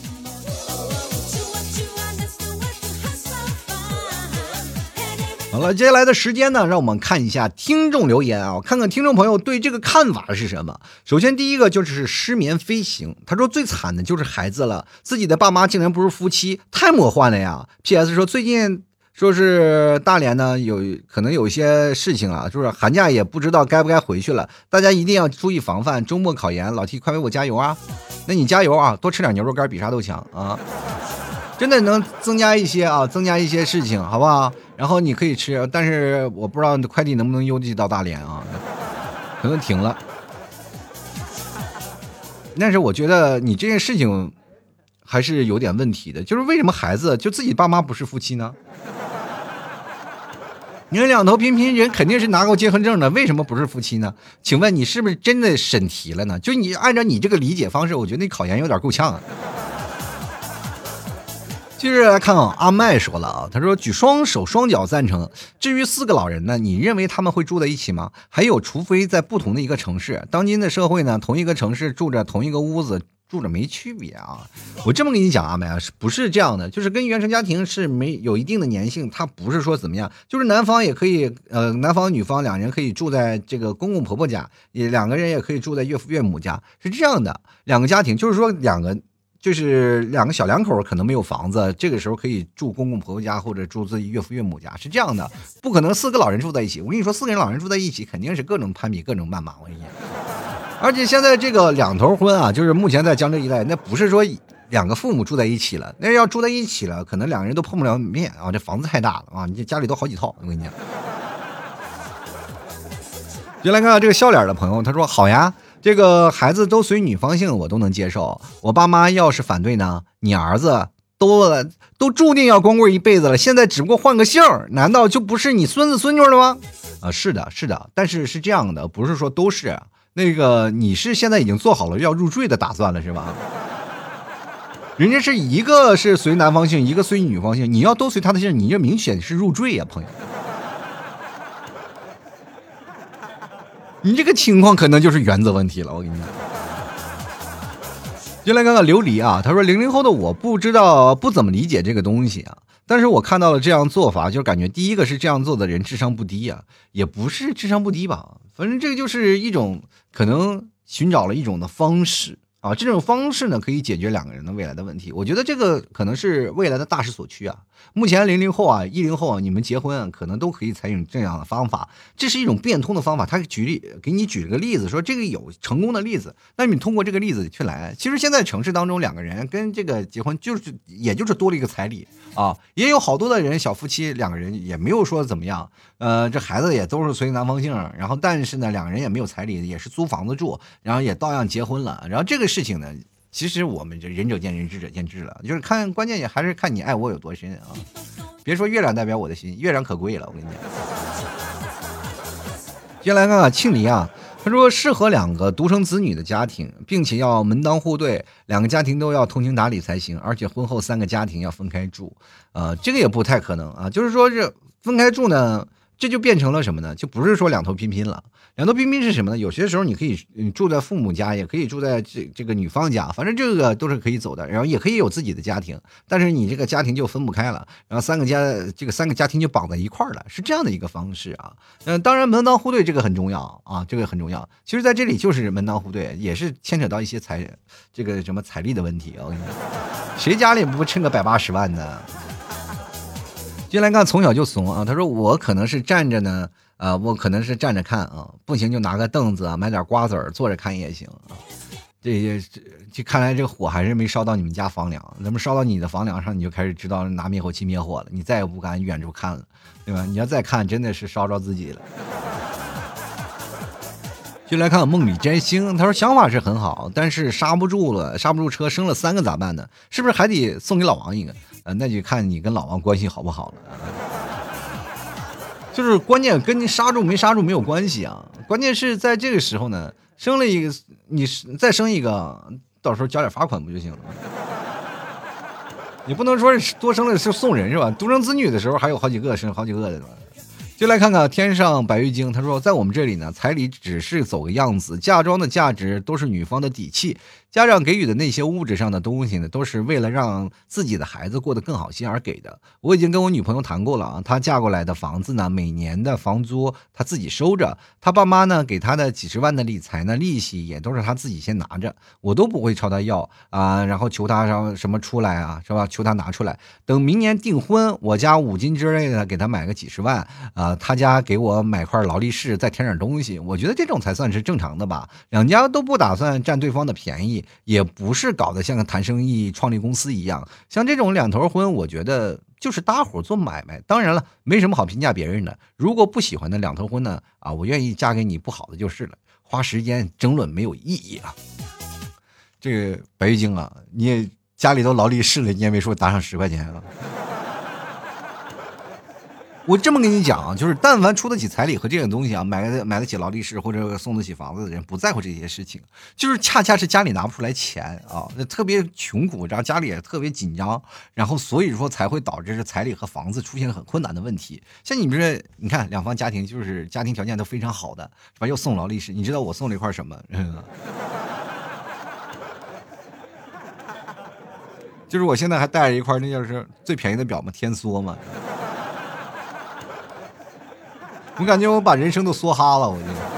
好了，接下来的时间呢，让我们看一下听众留言啊，看看听众朋友对这个看法是什么。首先，第一个就是失眠飞行，他说最惨的就是孩子了，自己的爸妈竟然不是夫妻，太魔幻了呀。P.S. 说最近说是大连呢，有可能有一些事情啊，就是寒假也不知道该不该回去了，大家一定要注意防范。周末考研，老 T 快为我加油啊！那你加油啊，多吃点牛肉干，比啥都强啊！真的能增加一些啊，增加一些事情，好不好？然后你可以吃，但是我不知道快递能不能邮寄到大连啊？可能停了。但是我觉得你这件事情还是有点问题的，就是为什么孩子就自己爸妈不是夫妻呢？你们两头平平人肯定是拿过结婚证的，为什么不是夫妻呢？请问你是不是真的审题了呢？就你按照你这个理解方式，我觉得你考研有点够呛啊。接着来看啊，阿麦说了啊，他说举双手双脚赞成。至于四个老人呢，你认为他们会住在一起吗？还有，除非在不同的一个城市。当今的社会呢，同一个城市住着同一个屋子住着没区别啊。我这么跟你讲，阿麦啊，是不是这样的？就是跟原生家庭是没有一定的粘性，它不是说怎么样，就是男方也可以，呃，男方女方两人可以住在这个公公婆婆家，也两个人也可以住在岳父岳母家，是这样的。两个家庭就是说两个。就是两个小两口可能没有房子，这个时候可以住公公婆婆家或者住自己岳父岳母家，是这样的，不可能四个老人住在一起。我跟你说，四个人老人住在一起，肯定是各种攀比，各种谩骂。我跟你讲，而且现在这个两头婚啊，就是目前在江浙一带，那不是说两个父母住在一起了，那要住在一起了，可能两个人都碰不了面啊，这房子太大了啊，你这家里都好几套。我跟你讲，就来看看这个笑脸的朋友，他说好呀。这个孩子都随女方姓，我都能接受。我爸妈要是反对呢？你儿子都都注定要光棍一辈子了，现在只不过换个姓难道就不是你孙子孙女了吗？啊，是的，是的，但是是这样的，不是说都是。那个你是现在已经做好了要入赘的打算了是吧？人家是一个是随男方姓，一个随女方姓，你要都随他的姓，你这明显是入赘呀，朋友。你这个情况可能就是原则问题了，我跟你讲。进来看看琉璃啊，他说零零后的我不知道不怎么理解这个东西啊，但是我看到了这样做法，就感觉第一个是这样做的人智商不低啊，也不是智商不低吧，反正这个就是一种可能寻找了一种的方式啊，这种方式呢，可以解决两个人的未来的问题。我觉得这个可能是未来的大势所趋啊。目前零零后啊、一零后啊，你们结婚啊，可能都可以采用这样的方法，这是一种变通的方法。他举例给你举了个例子，说这个有成功的例子，那你通过这个例子去来。其实现在城市当中，两个人跟这个结婚就是也就是多了一个彩礼啊，也有好多的人小夫妻两个人也没有说怎么样，呃，这孩子也都是随男方姓，然后但是呢，两个人也没有彩礼，也是租房子住，然后也照样结婚了，然后这个。事情呢，其实我们这仁者见仁，智者见智了，就是看关键也还是看你爱我有多深啊！别说月亮代表我的心，月亮可贵了，我跟你讲。接下来看看庆黎啊，他说适合两个独生子女的家庭，并且要门当户对，两个家庭都要通情达理才行，而且婚后三个家庭要分开住，呃，这个也不太可能啊，就是说这分开住呢。这就变成了什么呢？就不是说两头拼拼了。两头拼拼是什么呢？有些时候你可以住在父母家，也可以住在这这个女方家，反正这个都是可以走的。然后也可以有自己的家庭，但是你这个家庭就分不开了。然后三个家，这个三个家庭就绑在一块儿了，是这样的一个方式啊。嗯，当然门当户对这个很重要啊，这个很重要。其实在这里就是门当户对，也是牵扯到一些财这个什么财力的问题。我跟你讲，谁家里不趁个百八十万呢？进来看，从小就怂啊！他说我可能是站着呢，啊，我可能是站着看啊，不行就拿个凳子啊，买点瓜子儿坐着看也行啊。这些这看来这火还是没烧到你们家房梁，那么烧到你的房梁上，你就开始知道拿灭火器灭火了，你再也不敢远处看了，对吧？你要再看，真的是烧着自己了。就来看梦里摘星，他说想法是很好，但是刹不住了，刹不住车，生了三个咋办呢？是不是还得送给老王一个？呃，那就看你跟老王关系好不好了。就是 关键跟你刹住没刹住没有关系啊，关键是在这个时候呢，生了一个，你再生一个，到时候交点罚款不就行了？你不能说多生了是送人是吧？独生子女的时候还有好几个，生好几个的呢。就来看看天上白玉京，他说在我们这里呢，彩礼只是走个样子，嫁妆的价值都是女方的底气。家长给予的那些物质上的东西呢，都是为了让自己的孩子过得更好些而给的。我已经跟我女朋友谈过了啊，她嫁过来的房子呢，每年的房租她自己收着，她爸妈呢给她的几十万的理财呢，利息也都是她自己先拿着，我都不会朝她要啊，然后求她让什么出来啊，是吧？求她拿出来，等明年订婚，我家五金之类的给她买个几十万啊，她家给我买块劳力士，再添点东西，我觉得这种才算是正常的吧。两家都不打算占对方的便宜。也不是搞得像个谈生意、创立公司一样，像这种两头婚，我觉得就是搭伙做买卖。当然了，没什么好评价别人的。如果不喜欢的两头婚呢？啊，我愿意嫁给你不好的就是了，花时间争论没有意义啊。这个白玉京啊，你也家里都劳力士了，你也没说打上十块钱啊。我这么跟你讲啊，就是但凡出得起彩礼和这种东西啊，买买得起劳力士或者送得起房子的人，不在乎这些事情，就是恰恰是家里拿不出来钱啊，那特别穷苦，然后家里也特别紧张，然后所以说才会导致这彩礼和房子出现很困难的问题。像你们这，你看两方家庭就是家庭条件都非常好的，是吧？又送劳力士，你知道我送了一块什么？就是我现在还带着一块，那就是最便宜的表嘛，天梭嘛。我感觉我把人生都梭哈了，我就。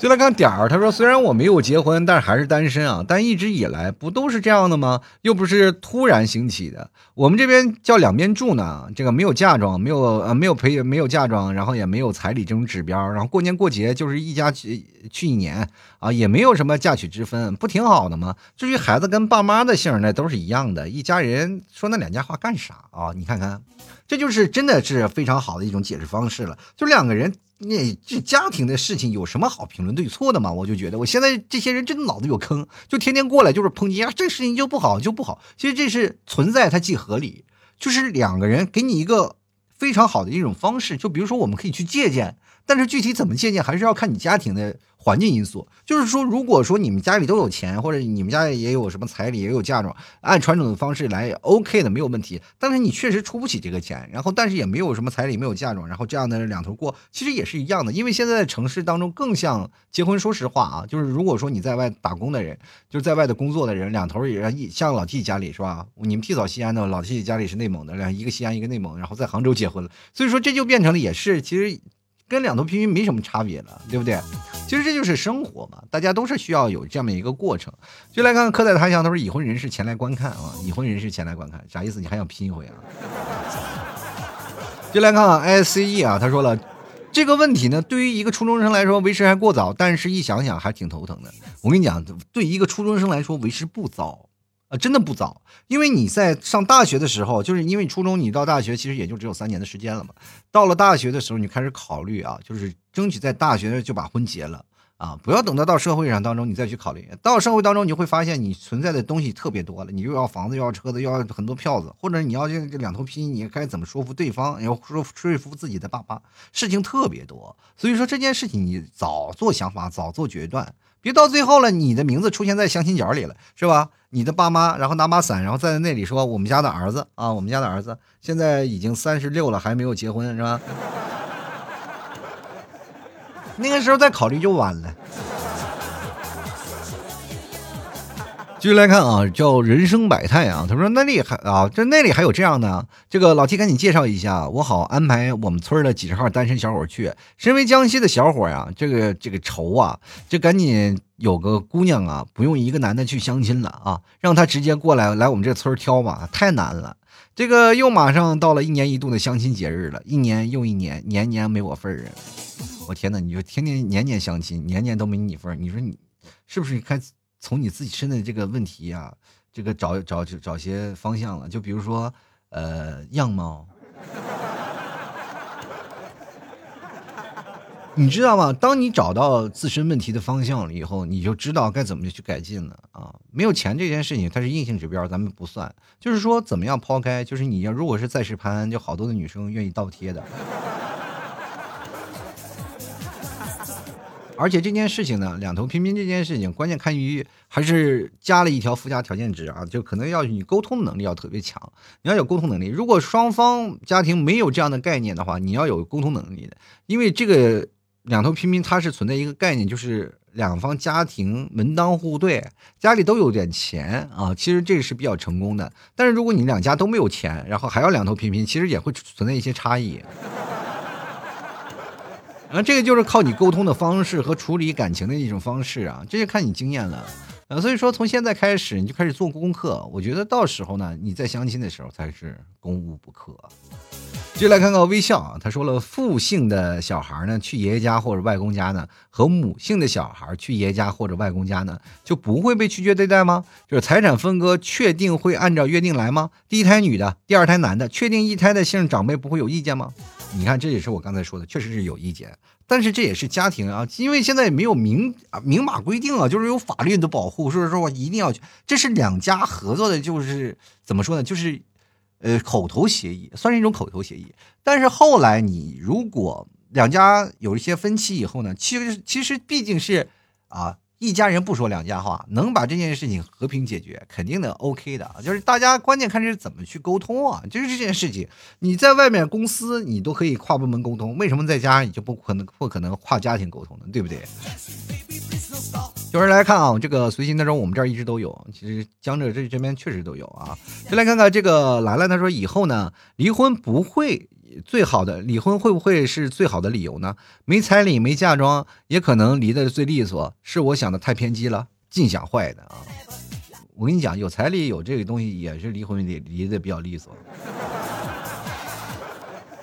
就来看点儿，他说：“虽然我没有结婚，但是还是单身啊。但一直以来不都是这样的吗？又不是突然兴起的。我们这边叫两边住呢，这个没有嫁妆，没有呃没有陪没有嫁妆，然后也没有彩礼这种指标，然后过年过节就是一家去去一年啊，也没有什么嫁娶之分，不挺好的吗？至于孩子跟爸妈的姓那都是一样的，一家人说那两家话干啥啊？你看看，这就是真的是非常好的一种解释方式了，就两个人。”那这家庭的事情有什么好评论对错的吗？我就觉得我现在这些人真的脑子有坑，就天天过来就是抨击啊，这事情就不好就不好。其实这是存在，它既合理，就是两个人给你一个非常好的一种方式，就比如说我们可以去借鉴，但是具体怎么借鉴，还是要看你家庭的。环境因素，就是说，如果说你们家里都有钱，或者你们家也有什么彩礼，也有嫁妆，按传统的方式来，OK 的，没有问题。但是你确实出不起这个钱，然后但是也没有什么彩礼，没有嫁妆，然后这样的两头过，其实也是一样的。因为现在城市当中更像结婚。说实话啊，就是如果说你在外打工的人，就是在外的工作的人，两头也像老 T 家里是吧？你们替嫂西安的，老 T 家里是内蒙的，两一个西安一个内蒙，然后在杭州结婚了，所以说这就变成了也是其实。跟两头平均没什么差别了，对不对？其实这就是生活嘛，大家都是需要有这么一个过程。就来看看客在他乡，他说已婚人士前来观看啊，已婚人士前来观看，啥意思？你还想拼一回啊？就来看看 I C E 啊，他说了。这个问题呢，对于一个初中生来说，为时还过早，但是一想想还挺头疼的。我跟你讲，对一个初中生来说，为时不早啊，真的不早。因为你在上大学的时候，就是因为初中你到大学其实也就只有三年的时间了嘛。到了大学的时候，你开始考虑啊，就是争取在大学就把婚结了。啊，不要等到到社会上当中你再去考虑，到社会当中你会发现你存在的东西特别多了，你又要房子又要车子又要很多票子，或者你要这这两头拼，你该怎么说服对方，要说说服自己的爸妈，事情特别多。所以说这件事情你早做想法，早做决断，别到最后了，你的名字出现在相亲角里了，是吧？你的爸妈然后拿把伞，然后在那里说我们家的儿子啊，我们家的儿子现在已经三十六了，还没有结婚，是吧？那个时候再考虑就晚了。继续来看啊，叫人生百态啊。他说那里还啊，这那里还有这样的。这个老七赶紧介绍一下，我好安排我们村的几十号单身小伙去。身为江西的小伙呀，这个这个愁啊，就赶紧有个姑娘啊，不用一个男的去相亲了啊，让他直接过来来我们这村挑吧，太难了。这个又马上到了一年一度的相亲节日了，一年又一年，年年没我份儿啊！我天哪，你就天天年年相亲，年年都没你份儿，你说你是不是该从你自己身的这个问题啊，这个找找找些方向了？就比如说，呃，样貌。你知道吗？当你找到自身问题的方向了以后，你就知道该怎么去改进了啊！没有钱这件事情，它是硬性指标，咱们不算。就是说，怎么样抛开？就是你要如果是在世攀，就好多的女生愿意倒贴的。而且这件事情呢，两头平平这件事情，关键看于还是加了一条附加条件值啊，就可能要你沟通能力要特别强，你要有沟通能力。如果双方家庭没有这样的概念的话，你要有沟通能力的，因为这个。两头平平，它是存在一个概念，就是两方家庭门当户对，家里都有点钱啊，其实这是比较成功的。但是如果你两家都没有钱，然后还要两头平平，其实也会存在一些差异。啊，这个就是靠你沟通的方式和处理感情的一种方式啊，这就看你经验了。呃，所以说从现在开始你就开始做功课，我觉得到时候呢，你在相亲的时候才是攻无不克。接来看看微笑啊，他说了，父姓的小孩呢，去爷爷家或者外公家呢，和母姓的小孩去爷爷家或者外公家呢，就不会被拒绝对待吗？就是财产分割，确定会按照约定来吗？第一胎女的，第二胎男的，确定一胎的姓长辈不会有意见吗？你看，这也是我刚才说的，确实是有意见，但是这也是家庭啊，因为现在也没有明啊明码规定啊，就是有法律的保护，所以说我一定要，这是两家合作的，就是怎么说呢，就是。呃，口头协议算是一种口头协议，但是后来你如果两家有一些分歧以后呢，其实其实毕竟是啊一家人不说两家话，能把这件事情和平解决，肯定的 OK 的，就是大家关键看是怎么去沟通啊，就是这件事情，你在外面公司你都可以跨部门沟通，为什么在家你就不可能不可能跨家庭沟通呢？对不对？有人来看啊，这个随心当中我们这儿一直都有。其实江浙这这边确实都有啊。就来看看这个兰兰，她说以后呢，离婚不会最好的，离婚会不会是最好的理由呢？没彩礼没嫁妆，也可能离得最利索。是我想的太偏激了，尽想坏的啊！我跟你讲，有彩礼有这个东西，也是离婚离离得比较利索。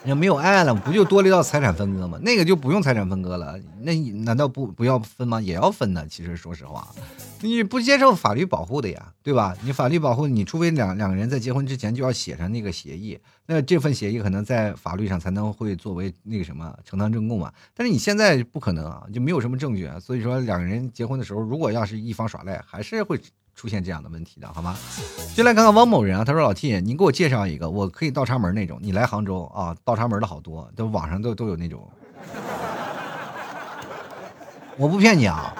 那没有爱了，不就多了一道财产分割吗？那个就不用财产分割了，那难道不不要分吗？也要分的。其实说实话，你不接受法律保护的呀，对吧？你法律保护，你除非两两个人在结婚之前就要写上那个协议，那这份协议可能在法律上才能会作为那个什么承担证供嘛。但是你现在不可能啊，就没有什么证据啊，所以说两个人结婚的时候，如果要是一方耍赖，还是会。出现这样的问题的好吗？就来看看汪某人啊，他说老 T，您给我介绍一个，我可以倒插门那种。你来杭州啊，倒插门的好多，都网上都都有那种。我不骗你啊，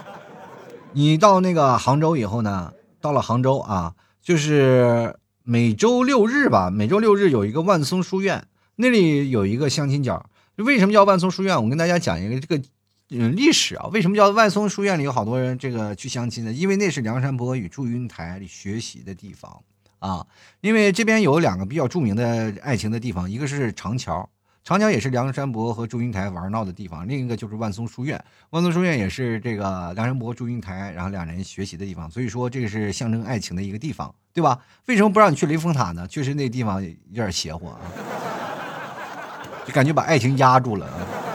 你到那个杭州以后呢，到了杭州啊，就是每周六日吧，每周六日有一个万松书院，那里有一个相亲角。为什么叫万松书院？我跟大家讲一个这个。嗯，历史啊，为什么叫万松书院里有好多人这个去相亲呢？因为那是梁山伯与祝英台学习的地方啊。因为这边有两个比较著名的爱情的地方，一个是长桥，长桥也是梁山伯和祝英台玩闹的地方，另一个就是万松书院。万松书院也是这个梁山伯、祝英台，然后两人学习的地方。所以说，这个是象征爱情的一个地方，对吧？为什么不让你去雷峰塔呢？确实那地方有点邪乎啊，就感觉把爱情压住了。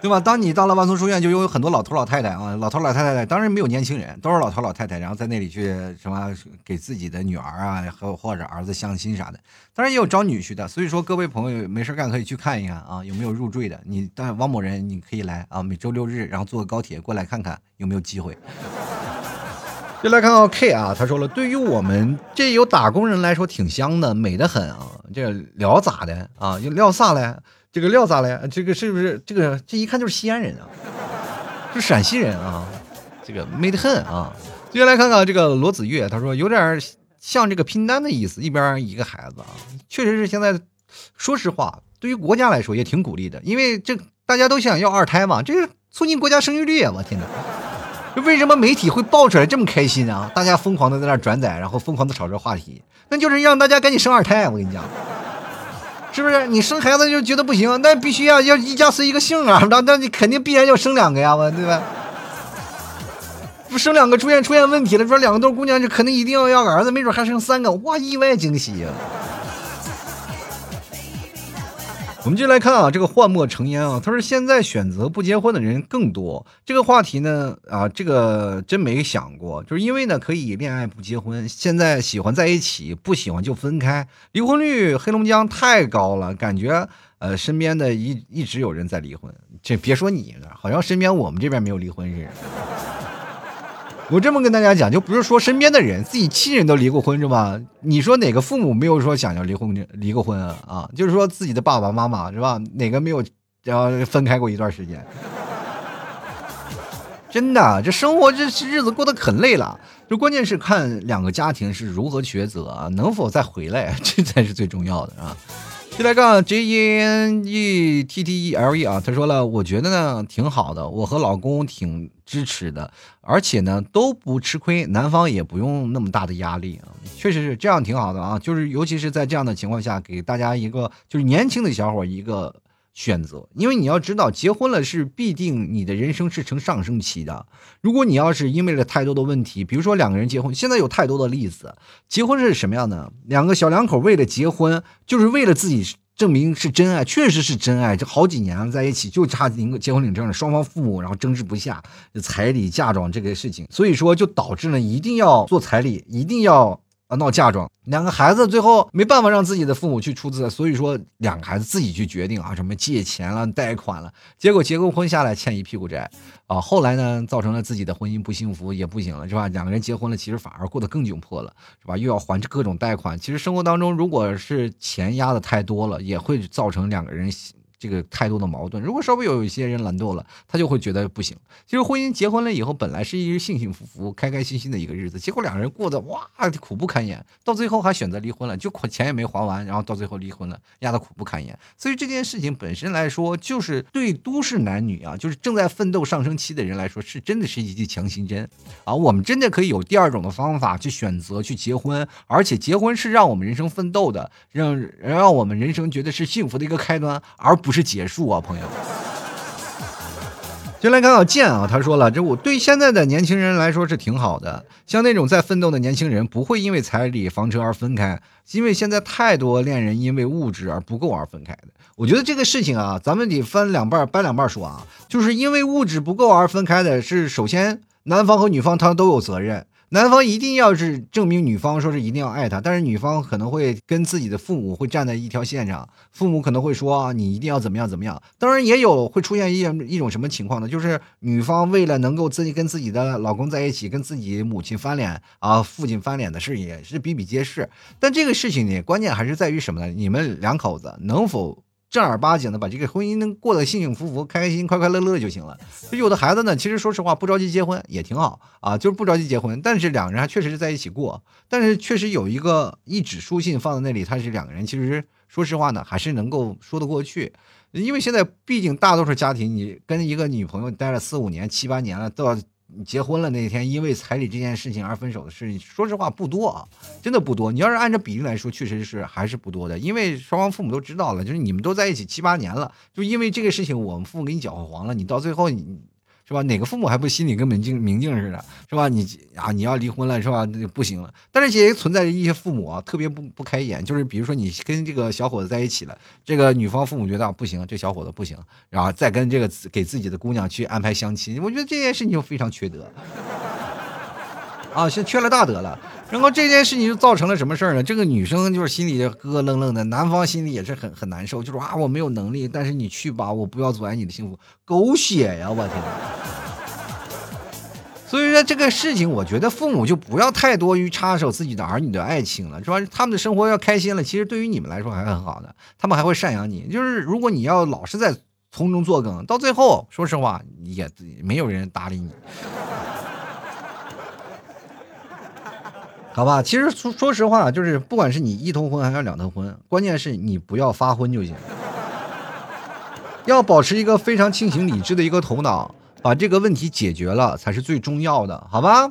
对吧？当你到了万松书院，就有很多老头老太太啊，老头老太太当然没有年轻人，都是老头老太太，然后在那里去什么给自己的女儿啊和或者儿子相亲啥的，当然也有招女婿的。所以说，各位朋友没事干可以去看一看啊，有没有入赘的？你但王某人你可以来啊，每周六日然后坐个高铁过来看看有没有机会。就来看到 K 啊，他说了，对于我们这有打工人来说挺香的，美的很啊，这聊咋的啊？就聊啥嘞？这个料咋嘞？这个是不是这个？这一看就是西安人啊，是陕西人啊，这个美得很啊。接下来看看这个罗子月，他说有点像这个拼单的意思，一边一个孩子啊，确实是现在。说实话，对于国家来说也挺鼓励的，因为这大家都想要二胎嘛，这是促进国家生育率啊！我天哪，为什么媒体会爆出来这么开心啊？大家疯狂的在那转载，然后疯狂的炒这话题，那就是让大家赶紧生二胎。我跟你讲。是不是你生孩子就觉得不行？那必须要要一家随一个姓啊！那那你肯定必然要生两个呀，对吧？不生两个出现出现问题了，说两个都是姑娘，就肯定一定要要个儿子，没准还生三个，哇，意外惊喜呀！我们就来看啊，这个幻墨成烟啊，他说现在选择不结婚的人更多。这个话题呢，啊，这个真没想过，就是因为呢可以恋爱不结婚，现在喜欢在一起，不喜欢就分开，离婚率黑龙江太高了，感觉呃身边的一一直有人在离婚，这别说你了，好像身边我们这边没有离婚似的。我这么跟大家讲，就不是说身边的人，自己亲人都离过婚是吧？你说哪个父母没有说想要离婚离过婚啊？啊，就是说自己的爸爸妈妈是吧？哪个没有然后分开过一段时间？真的，这生活这日子过得可累了。就关键是看两个家庭是如何抉择啊，能否再回来，这才是最重要的啊。就来看 J E N E T T E L E 啊，他说了，我觉得呢挺好的，我和老公挺支持的，而且呢都不吃亏，男方也不用那么大的压力啊，确实是这样挺好的啊，就是尤其是在这样的情况下，给大家一个就是年轻的小伙一个。选择，因为你要知道，结婚了是必定你的人生是呈上升期的。如果你要是因为了太多的问题，比如说两个人结婚，现在有太多的例子，结婚是什么样的？两个小两口为了结婚，就是为了自己证明是真爱，确实是真爱，这好几年了在一起，就差领结婚领证了，双方父母然后争执不下彩礼嫁妆这个事情，所以说就导致了一定要做彩礼，一定要。啊，闹嫁妆，两个孩子最后没办法让自己的父母去出资，所以说两个孩子自己去决定啊，什么借钱了、贷款了，结果结过婚下来欠一屁股债，啊，后来呢，造成了自己的婚姻不幸福，也不行了，是吧？两个人结婚了，其实反而过得更窘迫了，是吧？又要还各种贷款，其实生活当中如果是钱压的太多了，也会造成两个人。这个太多的矛盾，如果稍微有一些人懒惰了，他就会觉得不行。其实婚姻结婚了以后，本来是一日幸幸福福、开开心心的一个日子，结果两个人过得哇苦不堪言，到最后还选择离婚了，就钱也没还完，然后到最后离婚了，压得苦不堪言。所以这件事情本身来说，就是对都市男女啊，就是正在奋斗上升期的人来说，是真的是一剂强心针啊。我们真的可以有第二种的方法去选择去结婚，而且结婚是让我们人生奋斗的，让让我们人生觉得是幸福的一个开端，而不。不是结束啊，朋友。就来看看剑啊，他说了，这我对现在的年轻人来说是挺好的，像那种在奋斗的年轻人，不会因为彩礼、房车而分开，因为现在太多恋人因为物质而不够而分开的。我觉得这个事情啊，咱们得分两半掰两半说啊，就是因为物质不够而分开的，是首先男方和女方他都有责任。男方一定要是证明女方说是一定要爱他，但是女方可能会跟自己的父母会站在一条线上，父母可能会说你一定要怎么样怎么样。当然也有会出现一一种什么情况呢？就是女方为了能够自己跟自己的老公在一起，跟自己母亲翻脸啊，父亲翻脸的事也是比比皆是。但这个事情呢，关键还是在于什么呢？你们两口子能否？正儿八经的把这个婚姻能过得幸幸福福、开开心、快快乐乐就行了。有的孩子呢，其实说实话不着急结婚也挺好啊，就是不着急结婚，但是两个人还确实是在一起过。但是确实有一个一纸书信放在那里，他是两个人，其实说实话呢，还是能够说得过去。因为现在毕竟大多数家庭，你跟一个女朋友待了四五年、七八年了，到你结婚了那天因为彩礼这件事情而分手的事，说实话不多啊，真的不多。你要是按照比例来说，确实是还是不多的，因为双方父母都知道了，就是你们都在一起七八年了，就因为这个事情，我们父母给你搅和黄了，你到最后你。是吧？哪个父母还不心里跟明镜明镜似的，是吧？你啊，你要离婚了，是吧？那就不行了。但是也存在着一些父母啊，特别不不开眼，就是比如说你跟这个小伙子在一起了，这个女方父母觉得不行，这小伙子不行，然后再跟这个给自己的姑娘去安排相亲，我觉得这件事情就非常缺德。啊，是缺了大德了。然后这件事情就造成了什么事儿呢？这个女生就是心里咯咯愣愣的，男方心里也是很很难受，就说啊，我没有能力，但是你去吧，我不要阻碍你的幸福。狗血呀，我天！所以说这个事情，我觉得父母就不要太多于插手自己的儿女的爱情了，是吧？他们的生活要开心了，其实对于你们来说还很好的，他们还会赡养你。就是如果你要老是在从中作梗，到最后，说实话，也没有人搭理你。好吧，其实说说实话，就是不管是你一头婚还是两头婚，关键是你不要发昏就行，要保持一个非常清醒理智的一个头脑，把这个问题解决了才是最重要的，好吧？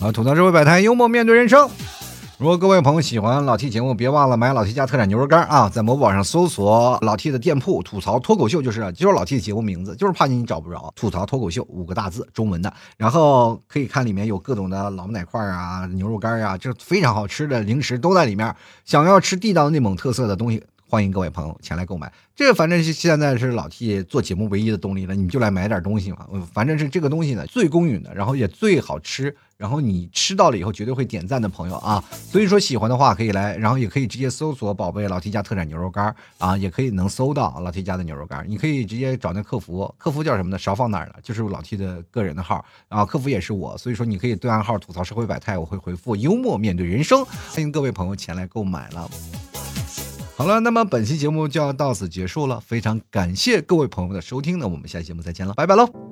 好，吐槽社会百态，幽默面对人生。如果各位朋友喜欢老 T 节目，别忘了买老 T 家特产牛肉干啊！在某宝上搜索老 T 的店铺“吐槽脱口秀”，就是就是老 T 的节目名字，就是怕你找不着“吐槽脱口秀”五个大字，中文的。然后可以看里面有各种的老奶块啊、牛肉干啊，这非常好吃的零食都在里面。想要吃地道内蒙特色的东西。欢迎各位朋友前来购买，这反正是现在是老 T 做节目唯一的动力了，你们就来买点东西嘛。反正是这个东西呢最公允的，然后也最好吃，然后你吃到了以后绝对会点赞的朋友啊。所以说喜欢的话可以来，然后也可以直接搜索“宝贝老 T 家特产牛肉干”啊，也可以能搜到老 T 家的牛肉干。你可以直接找那客服，客服叫什么呢？少放哪儿了？就是老 T 的个人的号啊，客服也是我，所以说你可以对暗号吐槽社会百态，我会回复幽默面对人生。欢迎各位朋友前来购买了。好了，那么本期节目就要到此结束了，非常感谢各位朋友的收听，那我们下期节目再见了，拜拜喽！